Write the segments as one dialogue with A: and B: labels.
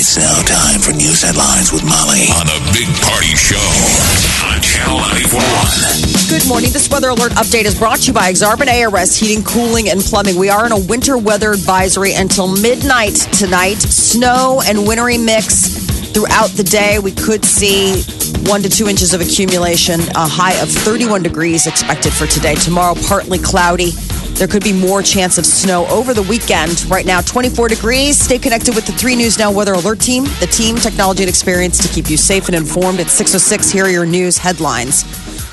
A: It's now time for news headlines with Molly on the Big Party Show on Channel 941.
B: Good morning. This weather alert update is brought to you by Exarban ARS Heating, Cooling, and Plumbing. We are in a winter weather advisory until midnight tonight. Snow and wintry mix throughout the day. We could see one to two inches of accumulation. A high of 31 degrees expected for today. Tomorrow, partly cloudy. There could be more chance of snow over the weekend. Right now, 24 degrees. Stay connected with the 3 News Now Weather Alert Team, the team, technology, and experience to keep you safe and informed. At 606, here are your news headlines.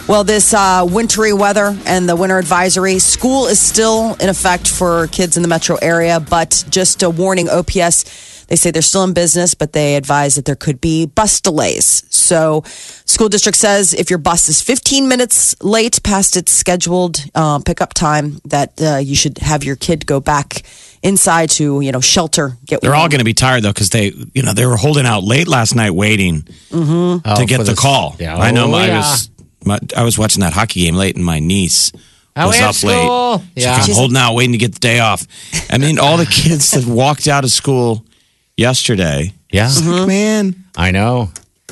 B: Well, this uh, wintry weather and the winter advisory, school is still in effect for kids in the metro area, but just a warning OPS. They say they're still in business, but they advise that there could be bus delays. So, school district says if your bus is 15 minutes late past its scheduled uh, pickup time, that uh, you should have your kid go back inside to you know shelter. Get
C: They're all going to be tired though because they, you know, they were holding out late last night waiting to
D: Oh,
C: get the
D: this-
C: call.
D: Yeah.
C: I know.
D: Oh,
C: my, I was, my, I was watching that hockey game late, and my niece
D: Oh,
C: was
D: we have
C: up late.
D: school.
C: She's
D: Yeah.
C: like, I'm holding out, waiting to get the day off. I mean, all the kids that walked out of school yesterday.
D: Yeah.
C: Like, man,
D: I know.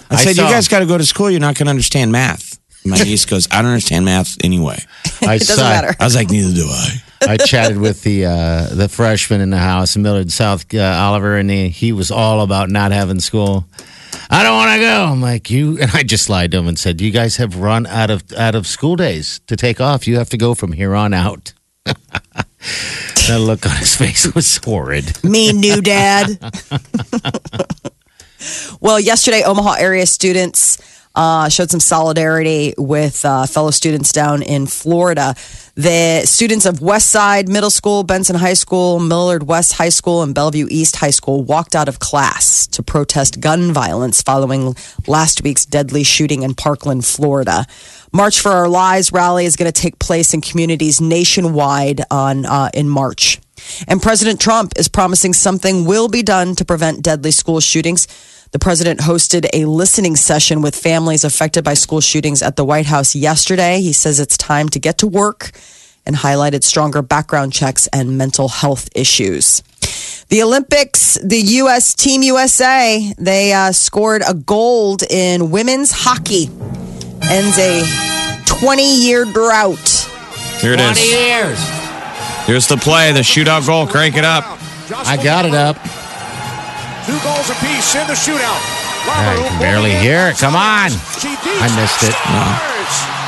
C: I, said,
D: saw-
C: you guys got to go to school. You're not going to understand math. My niece goes, I don't understand math anyway.
D: I
B: It doesn't
D: saw-
B: matter.
C: I was like, neither do I.
D: I chatted with the uh, the freshman in the house, Millard South uh, Oliver, and he, he was all about not having school. I don't want to go. I'm like you, and I just lied to him and said, "You guys have run out of out of school days to take off. You have to go from here on out." That look on his face was horrid.
B: Me new dad. well, yesterday, Omaha area students uh, showed some solidarity with uh, fellow students down in Florida. The students of Westside Middle School, Benson High School, Millard West High School, and Bellevue East High School walked out of class to protest gun violence following last week's deadly shooting in Parkland, Florida. March for Our Lives rally is going to take place in communities nationwide on uh, in March. And President Trump is promising something will be done to prevent deadly school shootings. The president hosted a listening session with families affected by school shootings at the White House yesterday. He says it's time to get to work and highlighted stronger background checks and mental health issues. The Olympics, the U.S. Team USA, they uh, scored a gold in women's hockey. Ends a 20 year drought.
C: Here it is.
D: years.
C: Here's the play, the shootout goal. Crank it up.
D: I got it up.
E: Two goals apiece in the shootout.
D: I can barely hear it. Come on. I missed it.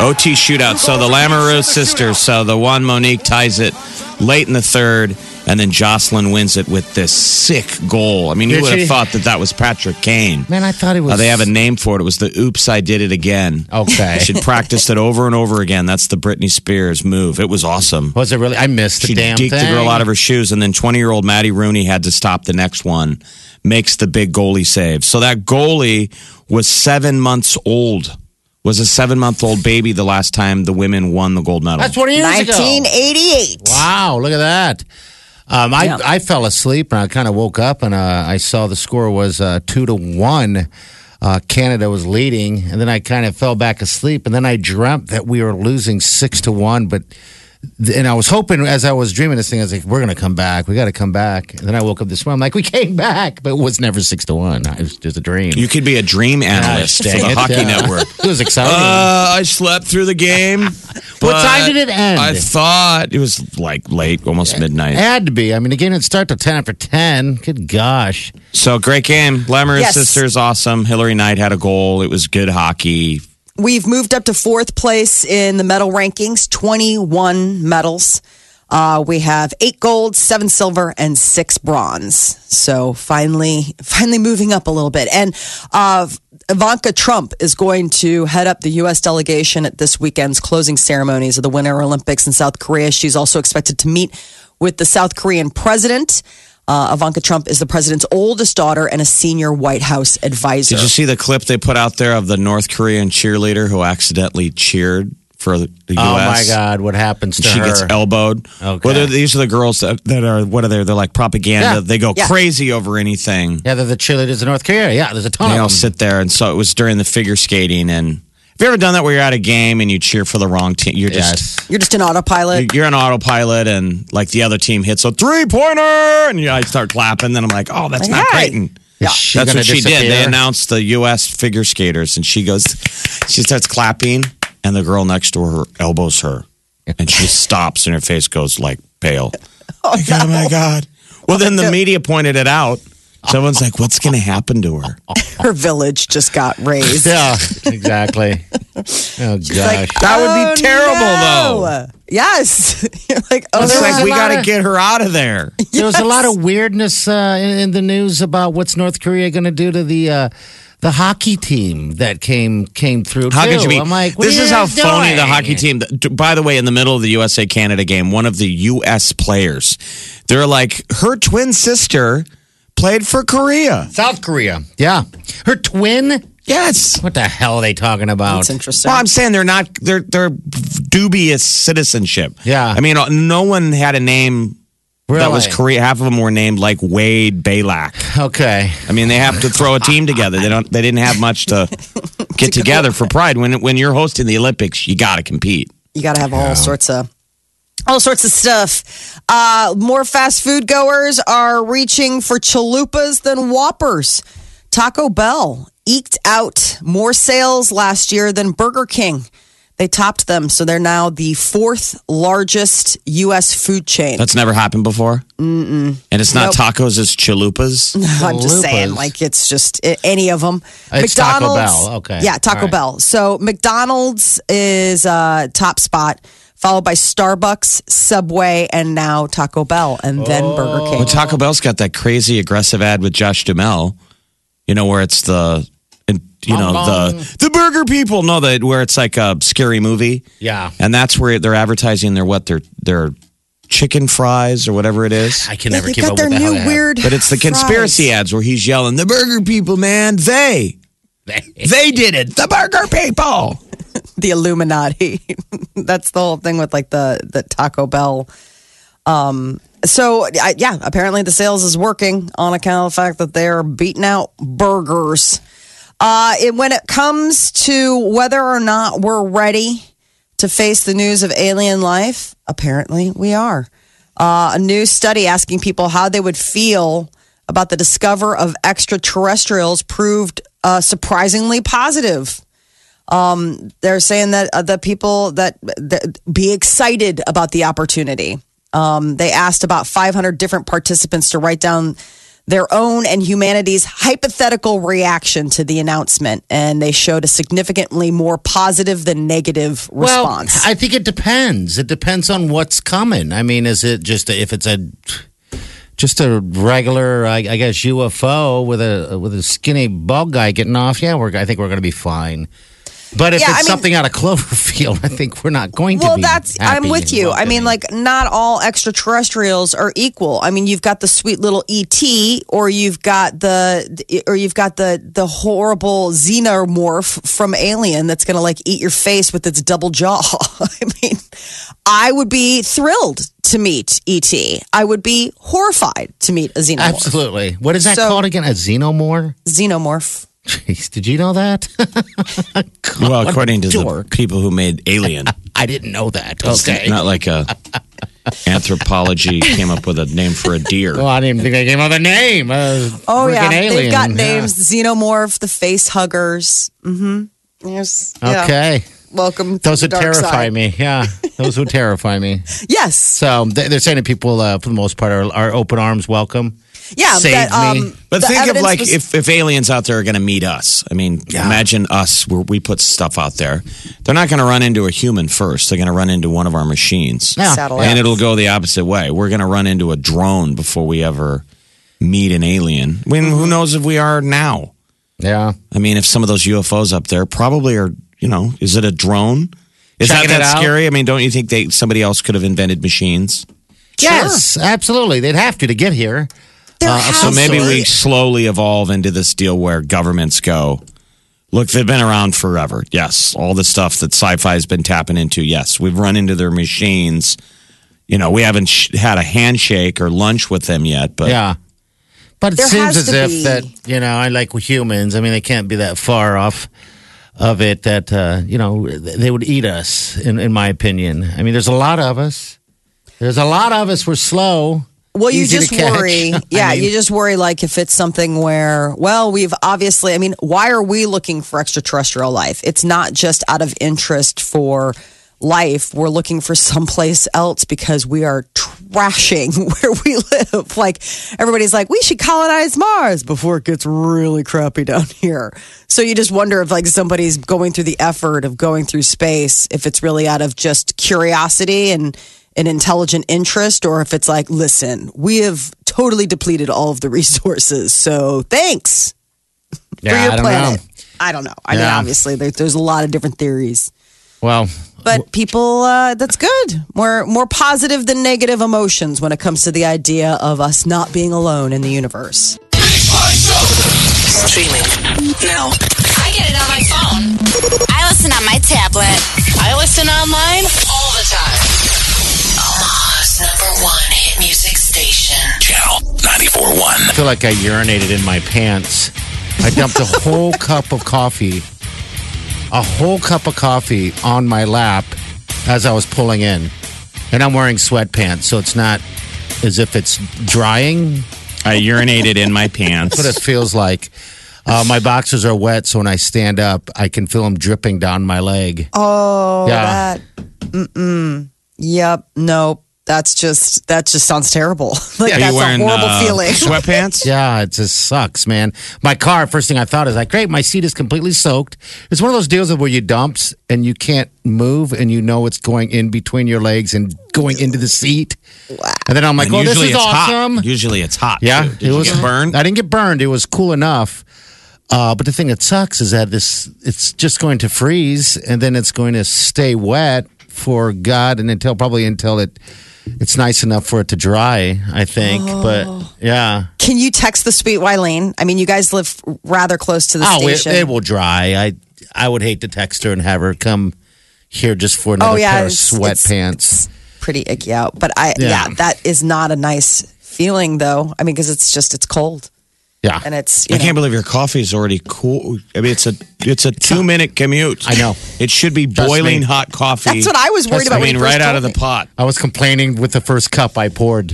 C: OT shootout. So the Lamoureux sisters. So the one Monique ties it late in the third, and then Jocelyn wins it with this sick goal. I mean, you
D: Did
C: would have thought that that was Patrick Kane.
D: Man, I thought it was.
C: Uh, they have a name for it. It was the "Oops, I did it again."
D: Okay.
C: She should practice it over and over again. That's the Britney Spears move. It was awesome.
D: Was it really? I missed the
C: She
D: damn
C: deked
D: thing.
C: the girl out of her shoes, and then 20 year old Maddie Rooney had to stop the next one, makes the big goalie save. So that goalie was seven months old, was a seven month old baby the last time the women won the gold medal.
D: That's 20 years ago.
B: 1988.
D: Wow, look at that. Um, I
B: Yeah.
D: I fell asleep and I kind of woke up and uh, I saw the score was uh, two to one. Uh, Canada was leading, and then I kind of fell back asleep, and then I dreamt that we were losing six to one. But and I was hoping as I was dreaming this thing, I was like, "We're gonna come back. We got to come back." And then I woke up this morning, I'm like, "We came back," but it was never six to one. It was just a dream.
C: You could be a dream analyst for the
D: it,
C: Hockey
D: yeah.
C: Network.
D: It was exciting.
C: Uh, I slept through the game.
D: What time did it end?
C: I thought it was like late, almost
D: it
C: midnight.
D: had to be. I mean, the game didn't start till ten after ten. Good gosh.
C: So great game. Lamoureux
B: Yes.
C: sisters, awesome. Hilary Knight had a goal. It was good hockey.
B: We've moved up to fourth place in the medal rankings, 21 medals. Uh, we have eight gold, seven silver, and six bronze. So finally, finally moving up a little bit. And uh, Ivanka Trump is going to head up the U.S. delegation at this weekend's closing ceremonies of the Winter Olympics in South Korea. She's also expected to meet with the South Korean president. Uh, Ivanka Trump is the president's oldest daughter and a senior White House advisor.
C: Did you see the clip they put out there of the North Korean cheerleader who accidentally cheered for the U.S.?
D: Oh my God, what happens to
C: She
D: her?
C: gets elbowed.
D: Okay.
C: Well, these are the girls that, that are what are they? They're like propaganda.
D: Yeah.
C: They go
B: Yeah.
C: crazy over anything.
D: yeah, they're the cheerleaders in North Korea. Yeah, there's a ton
C: They all
D: of them.
C: sit there, and so it was during the figure skating. And have you ever done that where you're at a game and you cheer for the wrong team? You're just
D: yes.
B: You're just an autopilot.
C: you're an autopilot, and like the other team hits a three pointer, and you, I start clapping. Then I'm like, oh, that's
B: Like,
C: not
B: hey.
C: great. And
D: Is she
C: that's
D: gonna
C: what she did. They
D: disappear?
C: announced the U.S. figure skaters, and she goes, she starts clapping, and the girl next to her elbows her, and she stops, and her face goes like pale. Oh, oh my god! Well, then the media pointed it out. Someone's like, "What's going to happen to her?"
B: Her village just got raised.
D: Yeah, exactly. oh gosh.
C: That would be terrible,
B: no.
C: though.
B: Yes. You're like, oh,
C: It's like we got to get her out of there.
D: There was a lot of weirdness uh, in, in the news about what's North Korea going to do to the uh, the hockey team that came came through.
C: How
D: too.
C: could you be?
D: I'm like, what
C: this
D: are
C: is how
D: guys
C: phony the hockey team. By the way, in the middle of the USA Canada game, one of the U.S. players, they're like her twin sister played for Korea.
D: South Korea. Yeah, her twin.
C: Yes.
D: What the hell are they talking about?
B: That's interesting.
C: Well, I'm saying they're not. They're they're dubious citizenship.
D: Yeah.
C: I mean, uh, no one had a name that was
D: Really?
C: Korea. Half of them were named like Wade Balak.
D: Okay.
C: I mean, they have to throw a team together. They don't. They didn't have much to get together for pride. When when you're hosting the Olympics, you got to compete.
B: You got to have all sorts of all sorts of stuff. Uh, more fast food goers are reaching for chalupas than Whoppers. Taco Bell eked out more sales last year than Burger King. They topped them, so they're now the fourth largest U.S. food chain.
C: That's never happened before. Mm-mm. And it's not
B: Nope.
C: tacos, it's chalupas.
B: I'm just saying, like it's just i- any of them.
D: It's Taco Bell. Okay.
B: Yeah, Taco
D: All right.
B: Bell. So McDonald's is uh, top spot, followed by Starbucks, Subway, and now Taco Bell, and then Burger King.
C: But Taco Bell's got that crazy aggressive ad with Josh Duhamel. You know where it's the, and, you know the the burger people. No, that where it's like a scary movie.
D: Yeah.
C: and that's where they're advertising their what their their chicken fries or whatever it is.
D: I can
B: Yeah,
D: never
B: they've
D: keep
B: got
D: up
B: their
D: with the hell
B: new weird.
C: But it's the conspiracy ads where he's yelling, "The burger people, man, they they did it. The burger people."
B: the Illuminati. That's the whole thing with like the the Taco Bell. Um. So I, yeah, apparently the sales is working on account of the fact that they're beating out burgers. Uh, it, when it comes to whether or not we're ready to face the news of alien life, apparently we are. Uh, a new study asking people how they would feel about the discover of extraterrestrials proved uh, surprisingly positive Um, they're saying that uh, the people that, that be excited about the opportunity. Um, they asked about 500 different participants to write down their own and humanity's hypothetical reaction to the announcement, and they showed a significantly more positive than negative response.
D: Well, I think it depends. It depends on what's coming. I mean, is it just if it's a just a regular, I, I guess, UFO with a with a skinny bald guy getting off? Yeah, we're. I think we're going to be fine. But if
B: Yeah,
D: it's
B: I mean-
D: something out of Cloverfield, I think we're not going to
B: well that's i'm with you. I mean like not all extraterrestrials are equal. I mean you've got the sweet little et or you've got the or you've got the the horrible xenomorph from alien that's gonna like eat your face with its double jaw. I mean i would be thrilled to meet et i would be horrified to meet a xenomorph.
D: Absolutely. What is that
B: So-
D: called again? A xenomorph?
B: xenomorph
D: Jeez, did you know that?
C: Well, according to the people who made Alien,
D: I didn't know that.
C: it's
D: Okay.
C: not like a anthropology came up with a name for a deer.
D: Well, I didn't think they came up with a name. Uh,
B: oh yeah
D: freaking
B: they've got
D: alien. Yeah.
B: names xenomorph the face huggers mm-hmm There's, yeah.
D: Okay.
B: welcome to
D: Those
B: the
D: would
B: dark
D: terrify
B: side.
D: me. Yeah. Those would terrify me.
B: yes
D: So they- they're saying that people, uh, for the most part, are, are open arms welcome.
B: Yeah,
D: Saved
B: that, um,
D: me.
C: But think of like
B: was-
C: if, if aliens out there are going to meet us. I mean, imagine us where we put stuff out there. They're not going to run into a human first. They're going to run into one of our machines.
D: Yeah.
B: Satellite.
C: And it'll go the opposite way. We're going to run into a drone before we ever meet an alien. I mean,
B: Mm-hmm.
C: who knows if we are now?
D: Yeah.
C: I mean, if some of those UFOs up there probably are, you know, is it a drone? Is
D: Checking
C: that that scary? I mean, don't you think they somebody else could have invented machines?
D: Yes, absolutely. They'd have to to get here.
B: There
D: uh,
B: has
C: So maybe
B: be.
C: we slowly evolve into this deal where governments go, look, they've been around forever. Yes. All the stuff that sci fi has been tapping into. Yes. We've run into their machines. You know, we haven't sh- had a handshake or lunch with them yet, but
D: Yeah. But it
B: There
D: seems as if
B: be-
D: that, you know, I like humans. I mean, they can't be that far off of it that, uh, you know, they would eat us, in, in my opinion. I mean, there's a lot of us. There's a lot of us. We're slow.
B: Well, you
D: easy
B: just worry.
D: I
B: Yeah,
D: mean-
B: you just worry like if it's something where, well, we've obviously, I mean, why are we looking for extraterrestrial life? It's not just out of interest for life. We're looking for someplace else because we are trashing where we live. Like everybody's like, we should colonize Mars before it gets really crappy down here. So you just wonder if like somebody's going through the effort of going through space, if it's really out of just curiosity and an intelligent interest or if it's like, listen, we have totally depleted all of the resources. So thanks for your
D: I don't
B: planet.
D: know.
B: I don't know. I mean, obviously, there, there's a lot of different theories,
D: Well,
B: but people, uh, that's good. More more positive than negative emotions when it comes to the idea of us not being alone in the universe.
F: Streaming now.
G: I get it on my phone. I listen on my tablet
F: I listen online.
A: 94.1.
D: I feel like I urinated in my pants. I dumped a whole cup of coffee, a whole cup of coffee on my lap as I was pulling in. And I'm wearing sweatpants, so it's not as if it's drying.
C: I urinated in my pants.
D: That's what it feels like. Uh, my boxers are wet, so when I stand up, I can feel them dripping down my leg.
B: Oh,
D: Yeah.
B: that. Mm-mm. Yep. Nope. That's just that just sounds terrible. like
C: Are
B: that's
C: you wearing
B: a horrible
C: uh,
B: feeling.
C: sweatpants?
D: Yeah, it just sucks, man. My car, first thing I thought is like, great, my seat is completely soaked. It's one of those deals of where you dumps and you can't move and you know it's going in between your legs and going into the seat. Wow. And then I'm like,
C: And
D: oh, this is
C: it's
D: awesome.
C: hot. Usually it's hot.
D: Yeah,
C: it was you get burned.
D: I didn't get burned. It was cool enough. Uh, but the thing that sucks is that this it's just going to freeze and then it's going to stay wet for God and until probably until it it's nice enough for it to dry. I think, but oh. yeah.
B: Can you text the sweet Wileen? I mean, you guys live rather close to the
D: Oh, it,
B: station.
D: it will dry. I I would hate to text her and have her come here just for another
B: oh yeah,
D: pair of sweatpants.
B: It's, it's pretty icky out. But I yeah.
D: Yeah.
B: that is not a nice feeling though. I mean, because it's just it's cold
D: yeah,
B: and it's you
C: I can't believe your coffee is already cool. I mean, it's a it's a two minute commute.
D: I know.
C: It should be
D: Trust
C: boiling
D: me.
C: hot coffee.
B: That's what I was worried
D: Trust
B: about.
C: I mean, right out
B: told
C: of the pot.
D: I was complaining with the first cup I poured.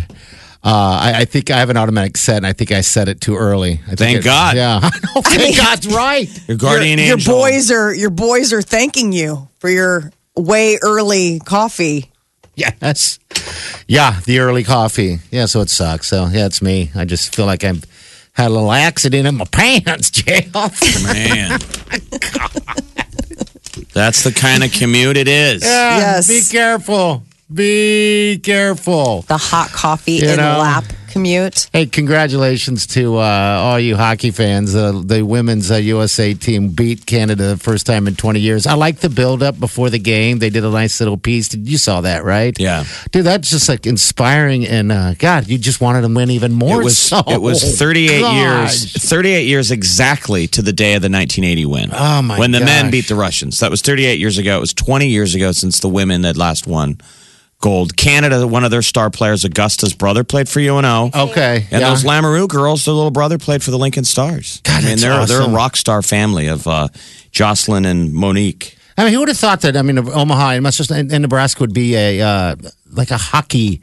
D: Uh, I, I think I have an automatic set, and I think I set it too early. I think
C: Thank
D: it-
C: God.
D: Yeah, I know. Thank
B: mean-
D: God's right.
C: Your guardian
B: your, your boys are your boys are thanking you for your way early coffee.
D: Yes. Yeah, the early coffee. Yeah, so it sucks. So yeah, it's me. I just feel like I've had a little accident in my pants, Jeff.
C: Man. That's the kind of commute it is.
D: Yeah,
B: Yes.
D: Be careful. Be careful.
B: The hot coffee
D: You
B: in
D: know.
B: lap commute.
D: Hey, congratulations to uh, all you hockey fans. Uh, the women's uh, USA team beat Canada the first time in 20 years. I like the build up before the game. They did a nice little piece. Did You saw that, right?
C: Yeah.
D: Dude, that's just like inspiring. And uh, God, you just wanted them to win even more.
C: It was
D: so.
C: it was 38
D: Gosh.
C: years 38 years exactly to the day of the 1980 win.
D: Oh, my
C: When the men beat the Russians. That was 38 years ago. It was 20 years ago since the women had last won gold. Canada, one of their star players, Augusta's brother, played for UNO.
D: Okay.
C: And
D: yeah.
C: those Lamoureux girls, their little brother played for the Lincoln Stars.
D: God,
C: I mean, they're they're a rock star family of uh, Jocelyn and Monique.
D: I mean, who would have thought that? I mean, Omaha and, Massachusetts- and Nebraska would be a uh, like a hockey,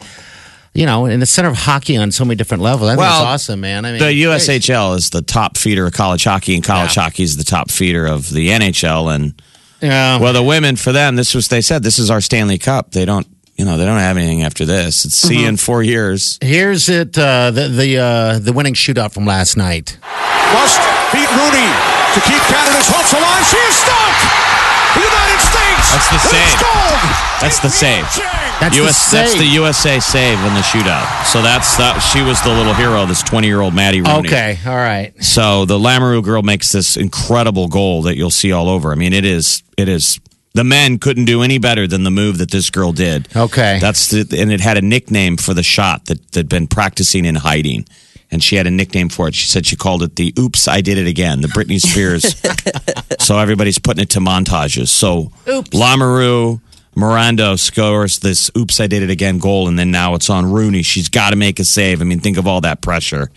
D: you know, in the center of hockey on so many different levels. I think
C: Well,
D: it's awesome, man. I mean,
C: The USHL is the top feeder of college hockey, and college
D: Yeah.
C: hockey is the top feeder of the NHL. And
D: yeah.
C: well, the women for them, this was they said this is our Stanley Cup. They don't, you know, they don't have anything after this. It's see you in four years.
D: Here's it. Uh, the the uh, the winning shootout from last night.
E: Must beat Rooney to keep Canada's hopes alive. She is stuck. The United States.
C: That's the
E: wins
C: save. That's the save.
D: That's
C: US,
D: the
C: that's the USA save in the shootout. So that's that. She was the little hero. This twenty-year-old Maddie Rooney.
D: Okay, all right.
C: So the Lamoureux girl makes this incredible goal that you'll see all over. I mean, it is it is the men couldn't do any better than the move that this girl did.
D: Okay.
C: That's the and it had a nickname for the shot that that had been practicing in hiding. and she had a nickname for it. She said she called it the "Oops, I Did It Again," the Britney Spears. so everybody's putting it to montages. So oops. Lamoureux. Miranda scores this "Oops, I did it again" goal, and then now it's on Rooney. She's got to make a save. I mean, think of all that pressure,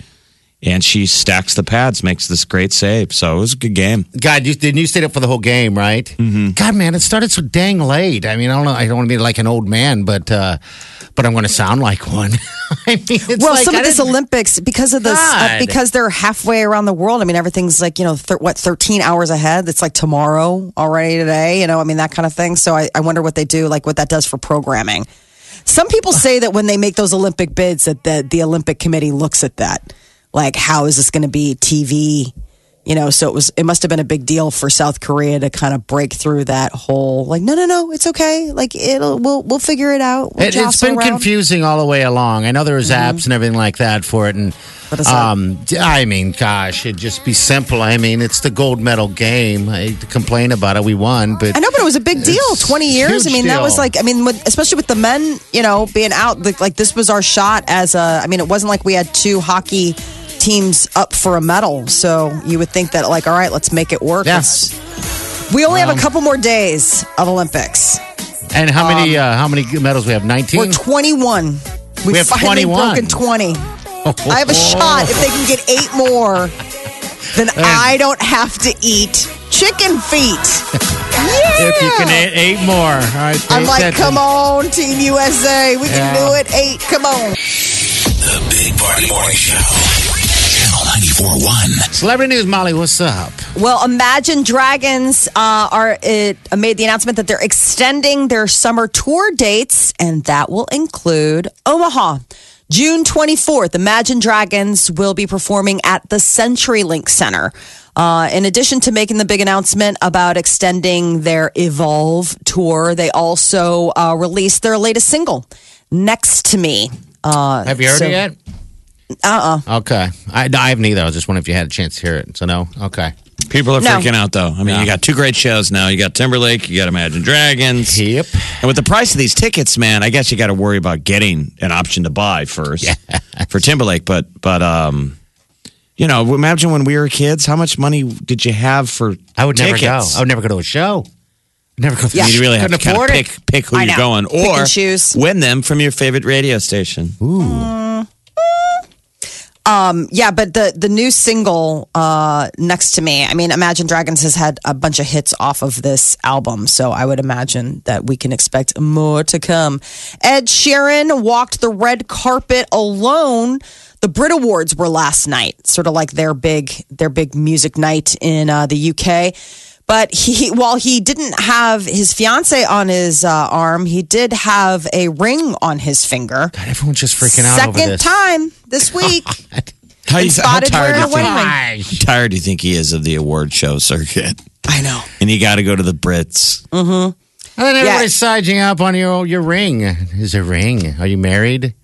C: and she stacks the pads, makes this great save. So it was a good game.
D: God, you, didn't you stayed up for the whole game, right? Mm-hmm. God, man, it started so dang late. I mean, I don't know. I don't want to be like an old man, but uh, but I'm going to sound like one. I mean, it's
B: well,
D: like,
B: some
D: I
B: of this Olympics because of this, uh, because they're halfway around the world. I mean, everything's like you know, thir- what thirteen hours ahead. It's like tomorrow already today. You know, I mean that kind of thing. So I, I wonder what they do, like what that does for programming. Some people say that when they make those Olympic bids, that the the Olympic Committee looks at that, like how is this going to be TV? You know, so it was. It must have been a big deal for South Korea to kind of break through that whole like, no, no, no, it's okay. Like it'll, we'll, we'll figure it out. We'll
D: It, it's
B: jostle
D: been
B: around.
D: confusing all the way along. I know there was apps and everything like that for it, and
B: What is that?
D: um, I mean, gosh, it'd just be simple. I mean, it's the gold medal game. I hate to complain about it. We won, but
B: I know, but it was a big deal. Twenty years. I mean, that was like. I mean, with, especially with the men, you know, being out. Like, like this was our shot as a. I mean, it wasn't like we had two hockey teams up for a medal. So you would think that, like, all right, let's make it work.
D: Yeah.
B: Let's- we only have a couple more days of Olympics.
D: and how many uh, how many medals we have? Nineteen.
B: um, We're twenty-one. We,
D: We have
B: finally
D: 21.
B: broken twenty. I have a shot. If they can get eight more, then I don't have to eat chicken feet. Yeah.
D: If you can add eight more, all right.
B: I'm like,
D: attention.
B: come on, Team USA. We can do it. Eight, come on.
A: The Big Party Morning Show. Channel 94.1.
D: Celebrity news, Molly. What's up?
B: Well, Imagine Dragons uh, are it uh, made the announcement that they're extending their summer tour dates, and that will include Omaha. June 24th, Imagine Dragons will be performing at the CenturyLink Center. Uh, in addition to making the big announcement about extending their Evolve tour, they also uh, released their latest single, Next to Me. Uh,
D: Have you heard
B: so-
D: it yet?
B: Uh uh
D: Okay, I, I haven't either. I was just wondering if you had a chance to hear it. So no. Okay.
C: People are
B: No.
C: freaking out though. I mean, you got two great shows now. You got Timberlake, you got Imagine Dragons.
D: Yep.
C: And with the price of these tickets, man, I guess you got to worry about getting an option to buy first for Timberlake. But but um, you know, imagine when we were kids, how much money did you have for?
D: I would never go.
C: tickets?
D: I would never go to a show. Never go.
B: Yeah.
C: You really have to
D: Couldn't
C: kind of
D: afford it.
C: pick pick who
B: I
C: you're
B: know.
C: going,
B: Pick
C: or
B: and choose.
C: win them from your favorite radio station.
B: Yeah, but the the new single uh, next to me, I mean, Imagine Dragons has had a bunch of hits off of this album, so I would imagine that we can expect more to come. Ed Sheeran walked the red carpet alone. The Brit Awards were last night, sort of like their big their big music night in uh, the UK. But he, while he didn't have his fiance on his uh, arm, he did have a ring on his finger.
D: God, everyone's just freaking out over
B: Second
D: this.
B: time this week.
C: How, you, how
B: spotted
C: tired do you
B: wearing a
C: think?
B: wedding ring.
C: How tired do you think he is of the award show circuit?
B: I know.
C: And you got to go to the Brits.
D: And then everybody's sizing up on your your ring. Is a ring? Are you married?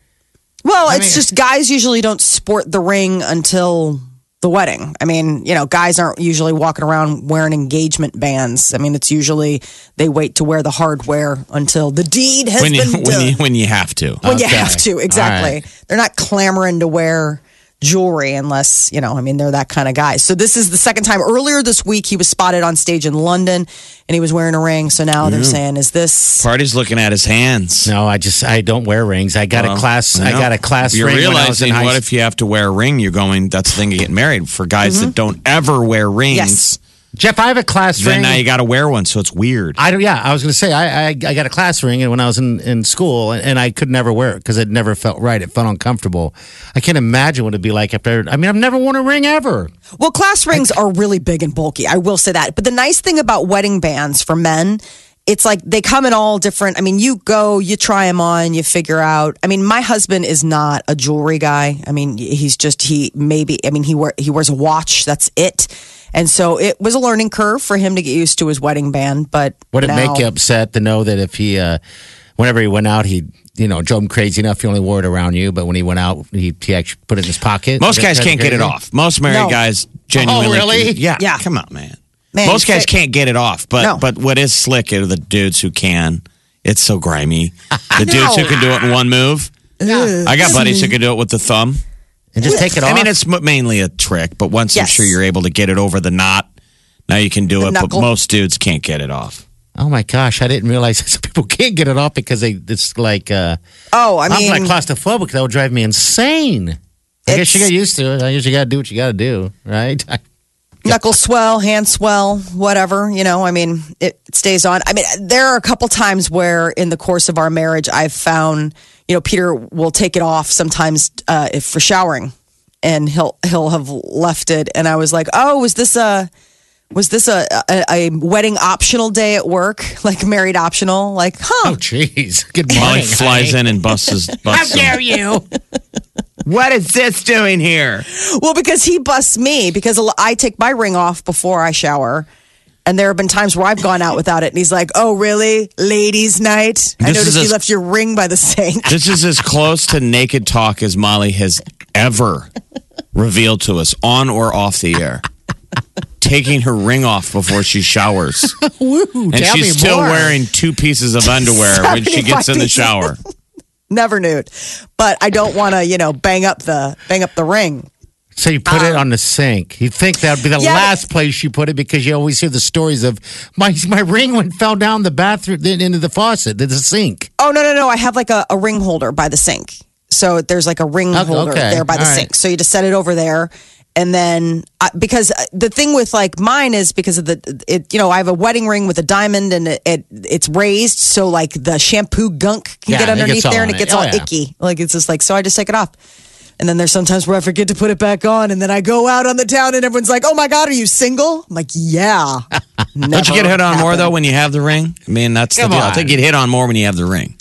B: Well,
D: I
B: it's
D: mean-
B: just guys usually don't sport the ring until the wedding. I mean, you know, guys aren't usually walking around wearing engagement bands. I mean, it's usually they wait to wear the hardware until the deed has
C: When you,
B: been
C: when
B: done.
C: you when you have to.
B: when you have to, exactly.
D: Right.
B: They're not clamoring to wear jewelry unless, you know, I mean, they're that kind of guy. So this is the second time. Earlier this week, he was spotted on stage in London and he was wearing a ring. So now they're saying, is this.
C: Party's looking at his hands.
D: No, I just I don't wear rings. I got
C: Well,
D: a class. I
C: know.
D: got a class
C: You're
D: ring when I was in
C: realizing
D: high
C: what if you have to wear a ring? You're going. That's the thing of getting married for guys that mm-hmm. don't ever wear rings.
B: Yes.
D: Jeff, I have a class
C: Then
D: ring.
C: now you got to wear one, so it's weird.
D: I don't. Yeah, I was going to say I, I I got a class ring, and when I was in in school, and, and I could never wear it because it never felt right. It felt uncomfortable. I can't imagine what it'd be like after. I mean, I've never worn a ring ever.
B: Well, class rings are really big and bulky. I will say that. But the nice thing about wedding bands for men, it's like they come in all different. I mean, you go, you try them on, you figure out. I mean, my husband is not a jewelry guy. I mean, he's just he maybe. I mean, he wear he wears a watch. That's it. And so it was a learning curve for him to get used to his wedding band. But
D: Would it
B: now-
D: make you upset to know that if he, uh, whenever he went out, he, you know, drove him crazy enough, he only wore it around you, but when he went out, he, he actually put it in his pocket?
C: Most guys can't get it off. Most married
B: No.
C: guys genuinely.
D: Oh, really?
C: Yeah.
B: Yeah.
C: Come on, man.
B: Man,
C: Most guys
B: fit-
C: can't get it off. But
B: No.
C: but what is slick are the dudes who can. It's so grimy. The dudes who can do it in one move. I got buddies who can do it with the thumb.
D: And just take it off.
C: I mean, it's m- mainly a trick, but once I'm
B: Yes.
C: sure you're able to get it over the knot, now you can do it.
B: knuckle.
C: But most dudes can't get it off.
D: oh my gosh, I didn't realize some people can't get it off because they it's like uh,
B: Oh, I
D: I'm
B: mean,
D: like claustrophobic. That would drive me insane. I guess you
B: It's-
D: get used to it. I guess you got to do what you got to do, right?
B: knuckle swell, hand swell, whatever, you know, I mean, it stays on. I mean, there are a couple times where in the course of our marriage, I've found, you know, Peter will take it off sometimes uh, if for showering and he'll, he'll have left it. And I was like, oh, was this a, was this a, a, a wedding optional day at work? Like married optional? Like, huh?
D: Oh, jeez. Good morning.
C: Molly
D: morning.
C: flies in and busts his busts him.
D: you?
C: What is this doing here?
B: Well, because he busts me because I take my ring off before I shower. And there have been times where I've gone out without it. And he's like, Oh, really? Ladies' night? I
C: This
B: noticed you
C: as-
B: left your ring by the sink.
C: This is as close to naked talk as Molly has ever revealed to us, on or off the air. Taking her ring off before she showers. and she's still
D: more.
C: wearing two pieces of underwear when she gets in the shower.
B: Never nude. But I don't want to, you know, bang up the bang up the ring.
D: So you put it on the sink. You think that would be the
B: Um, Yeah,
D: last place you put it because you always hear the stories of my my ring went fell down the bathroom then into the faucet, the sink.
B: Oh no, no, no. I have like a, a ring holder by the sink. So there's like a ring
D: Okay,
B: holder
D: okay.
B: there by the
D: All right.
B: sink. So you just set it over there. And then, uh, because uh, the thing with like mine is because of the, it, you know, I have a wedding ring with a diamond and it, it it's raised. So like the shampoo gunk can
D: Yeah,
B: get underneath there and it
D: it.
B: gets
D: Oh,
B: all
D: yeah.
B: icky. Like it's just like, so I just take it off. And then there's sometimes where I forget to put it back on. And then I go out on the town and everyone's like, oh my God, are you single? I'm like, yeah.
C: Don't you get hit on more though when you have the ring? I mean, that's
D: Come
C: the deal. I think you get hit on more when you have the ring.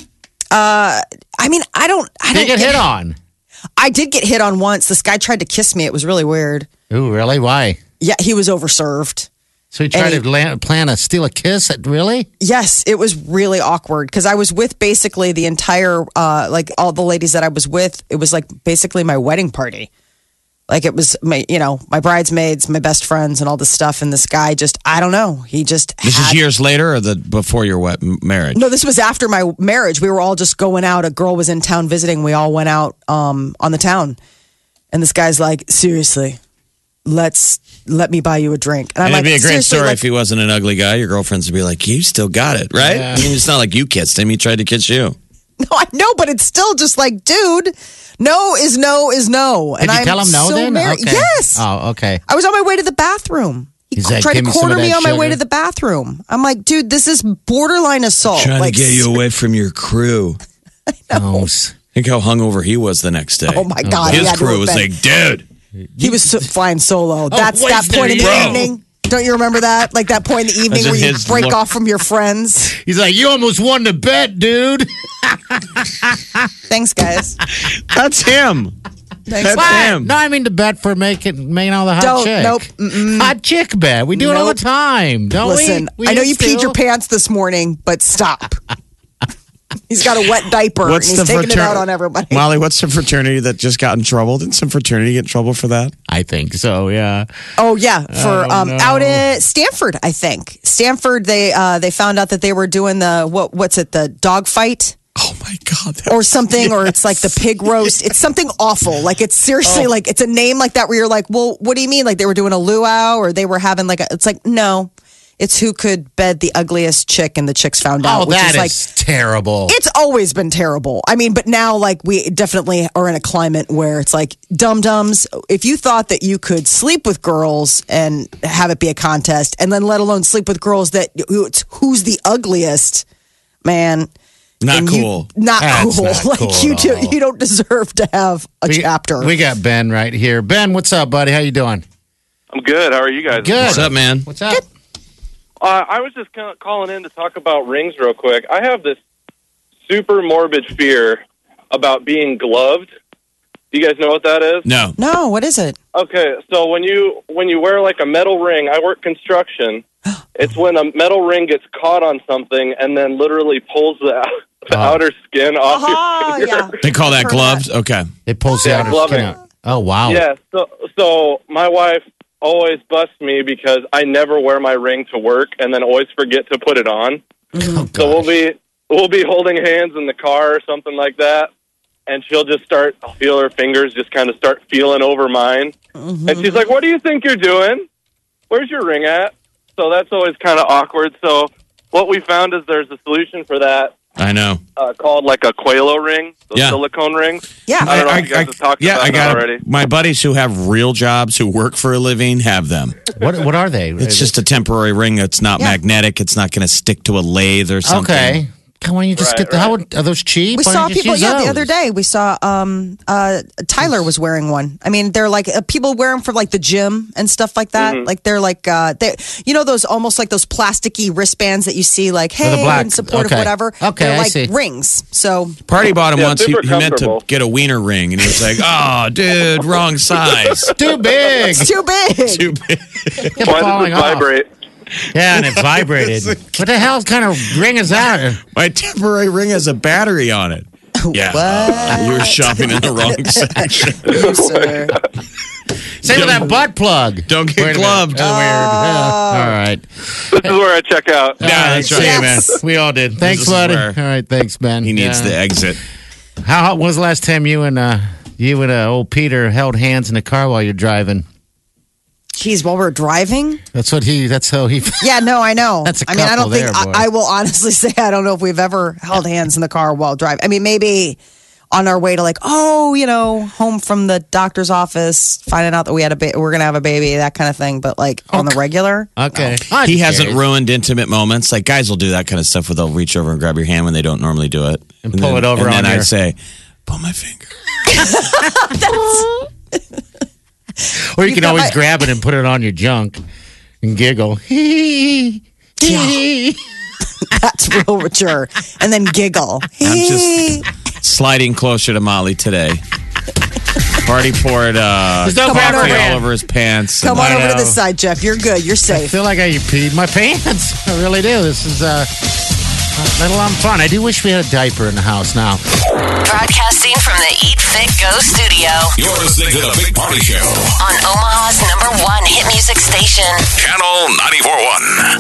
B: Uh, I mean, I don't, I
D: They
B: don't
D: get hit on.
B: I did get hit on once. This guy tried to kiss me. It was really weird.
D: Ooh, really? Why?
B: Yeah, he was overserved.
D: So you tried
B: And
D: to land, plan a steal a kiss? Really?
B: Yes, it was really awkward because I was with basically the entire, uh, like all the ladies that I was with. It was like basically my wedding party. Like it was my, you know, my bridesmaids, my best friends, and all this stuff. And this guy just, I don't know, he just.
C: This
B: had,
C: is years later or the before your wet marriage?
B: No, this was after my marriage. We were all just going out. A girl was in town visiting. We all went out um, on the town, and this guy's like, "Seriously, let's let me buy you a drink." And I'm
C: And it'd be a great story
B: like,
C: if he wasn't an ugly guy. Your girlfriends would be like, "You still got it, right?" I mean, it's not like you kissed him; he tried to kiss you.
B: No, I know, but it's still just like, dude, no is no is no.
D: Did
B: and
D: you
B: I'm
D: tell him no
B: so
D: then?
B: married-
D: Okay.
B: Yes.
D: Oh, okay.
B: I was on my way to the bathroom. He
D: He's like,
B: tried to
D: me some of
B: corner me
D: that
B: on my way to the bathroom. I'm like, dude, this is borderline assault.
C: Trying
B: like,
C: to get you away from your crew.
D: Oh,
C: Think how hungover he was the next day.
B: Oh my oh, God, he
C: His crew was
B: been-
C: like, "Dude,
B: He was so, flying solo. Oh, that's
D: wait,
B: that point in the
C: there
B: evening. Don't you remember that? Like that point in the evening where you break
C: look-
B: off from your friends.
D: He's like, you almost won the bet, dude.
B: Thanks, guys.
C: that's him.
B: Thanks.
C: That's him."
D: No, I mean the bet for making making all the hot
B: Don't-
D: chick.
B: nope, mm-mm.
D: Hot chick bet. We do it all the time, don't
B: Listen,
D: we? we?
B: I know you
D: used to.
B: peed your pants this morning, but stop. He's got a wet diaper
C: What's
B: and he's
C: the
B: taking it out on everybody.
C: Molly, what's the fraternity that just got in trouble? Didn't some fraternity get in trouble for that?
D: I think so. Yeah.
B: Oh yeah, for
D: Oh,
B: um,
D: no.
B: out at Stanford, I think Stanford. They uh, they found out that they were doing the what what's it the dog fight
C: Oh my god!
B: or
C: was-
B: something, or it's like the pig roast. It's something awful. Like it's seriously like it's a name like that where you're like, well, what do you mean? Like they were doing a luau or they were having like a. It's like no, it's who could bed the ugliest chick, and the chicks found out,
D: Oh,
B: which
D: that
B: is
D: is
B: like
D: terrible.
B: It's always been terrible. I mean, but now, like, we definitely are in a climate where it's like, dum dums, if you thought that you could sleep with girls and have it be a contest, and then let alone sleep with girls that it's, who's the ugliest, man.
C: Not
B: then you-
C: cool.
B: not
D: That's
B: cool.
D: not
B: like,
D: cool
B: you, do, you don't deserve to have a
D: we,
B: chapter.
D: We got Ben right here. Ben, what's up, buddy? How you doing?
H: I'm good. How are you guys?
D: Good.
C: What's up, man?
D: What's up?
H: Uh, I was just ca- calling in to talk about rings real quick. I have this super morbid fear about being gloved. Do you guys know what that is?
C: No.
B: no, what is it?
H: Okay, so when you when you wear like a metal ring, I work construction. It's when a metal ring gets caught on something and then literally pulls the, the
D: Oh.
H: outer skin off
B: Oh,
H: your finger.
B: yeah.
C: They call that
B: gloves.
C: gloved. Okay.
D: It pulls the
H: Yeah,
D: outer
H: gloving.
D: skin out. Oh wow.
H: Yeah, so so my wife always busts me because I never wear my ring to work and then always forget to put it on.
D: Oh,
H: So we'll be we'll be holding hands in the car or something like that, and she'll just start. I'll feel her fingers just kind of start feeling over mine, mm-hmm. and she's like, "What do you think you're doing? Where's your ring at?" So that's always kind of awkward. So what we found is there's a solution for that
C: I know.
H: uh, called like a Qalo ring, those
C: Yeah.
H: silicone rings.
B: Yeah.
H: I don't know if you guys have talked
C: yeah,
H: about
C: I
H: that
C: got
H: already.
C: My buddies who have real jobs, who work for a living, have them.
D: What what are they?
C: It's just a temporary ring It's not
B: Yeah.
C: magnetic. It's not going to stick to a lathe or something.
D: okay. Come on, you just
H: Right,
D: get the. How would- are those cheap?
B: We
D: Why
B: saw
D: don't you just
B: people,
D: use
B: yeah, the other day. We saw um, uh, Tyler was wearing one. I mean, they're like uh, people wear them for like the gym and stuff like that.
D: Mm-hmm.
B: Like they're like, uh, they, you know, those almost like those plasticky wristbands that you see, like, hey, in support
D: okay.
B: of whatever.
D: Okay,
B: they're
D: I
B: like
D: see.
B: rings. So
C: Party bought him
H: Yeah,
C: once. He, he meant to get a wiener ring, and he was like, "Oh, dude, wrong size."
D: Too big.
B: it's too big.
C: Too big.
H: Why does
D: falling
H: it
D: off.
H: vibrate?
D: Yeah, and it vibrated. what the hell kind of ring is that?
C: My temporary ring has a battery on it. Yeah,
B: What?
C: you were shopping in the wrong section.
B: Sir.
D: Same with that butt plug.
C: Don't get
D: Wait a minute.
C: gloved.
D: Oh, weird. Yeah. All right.
H: This is where I check out.
C: Yeah, that's
D: See
C: right.
D: you, man. We all did. Thanks, buddy. All right, thanks, Ben.
C: He needs
D: Yeah.
C: the exit.
D: How when was the last time you and uh you and uh, old Peter held hands in the car while you're driving?
B: Jeez, while we're driving?
D: That's what he. That's how he.
B: Yeah, no, I know.
D: That's a
B: I mean, I don't
D: couple
B: think. I, I will honestly say, I don't know if we've ever held hands in the car while driving. I mean, maybe on our way to like, oh, you know, home from the doctor's office, finding out that we had a ba- we're going to have a baby, that kind of thing. But like on the regular,
D: Okay.
C: He hasn't ruined intimate moments. Like guys will do that kind of stuff where they'll reach over and grab your hand when they don't normally do it,
D: And pull
C: then,
D: it over
C: And then
D: on
C: I say, "Pull my finger."
D: Or you
B: You've
D: can always
B: my-
D: grab it and put it on your junk and giggle. Hee hee.
B: that's real mature. And then giggle.
C: I'm just sliding closer to Molly today. Party poured uh,
D: There's no
C: coffee all over his pants.
B: Come on
D: I
B: over to
D: know.
B: the side, Jeff. You're good. You're safe.
D: I feel like I peed my pants. I really do. This is uh, a little um, fun. I do wish we had a diaper in the house now.
F: Broadcasting from the Eat Fit Go studio
A: You're listening to the Big Party Show.
F: on Omaha's number one hit music station.
A: Channel 94.1.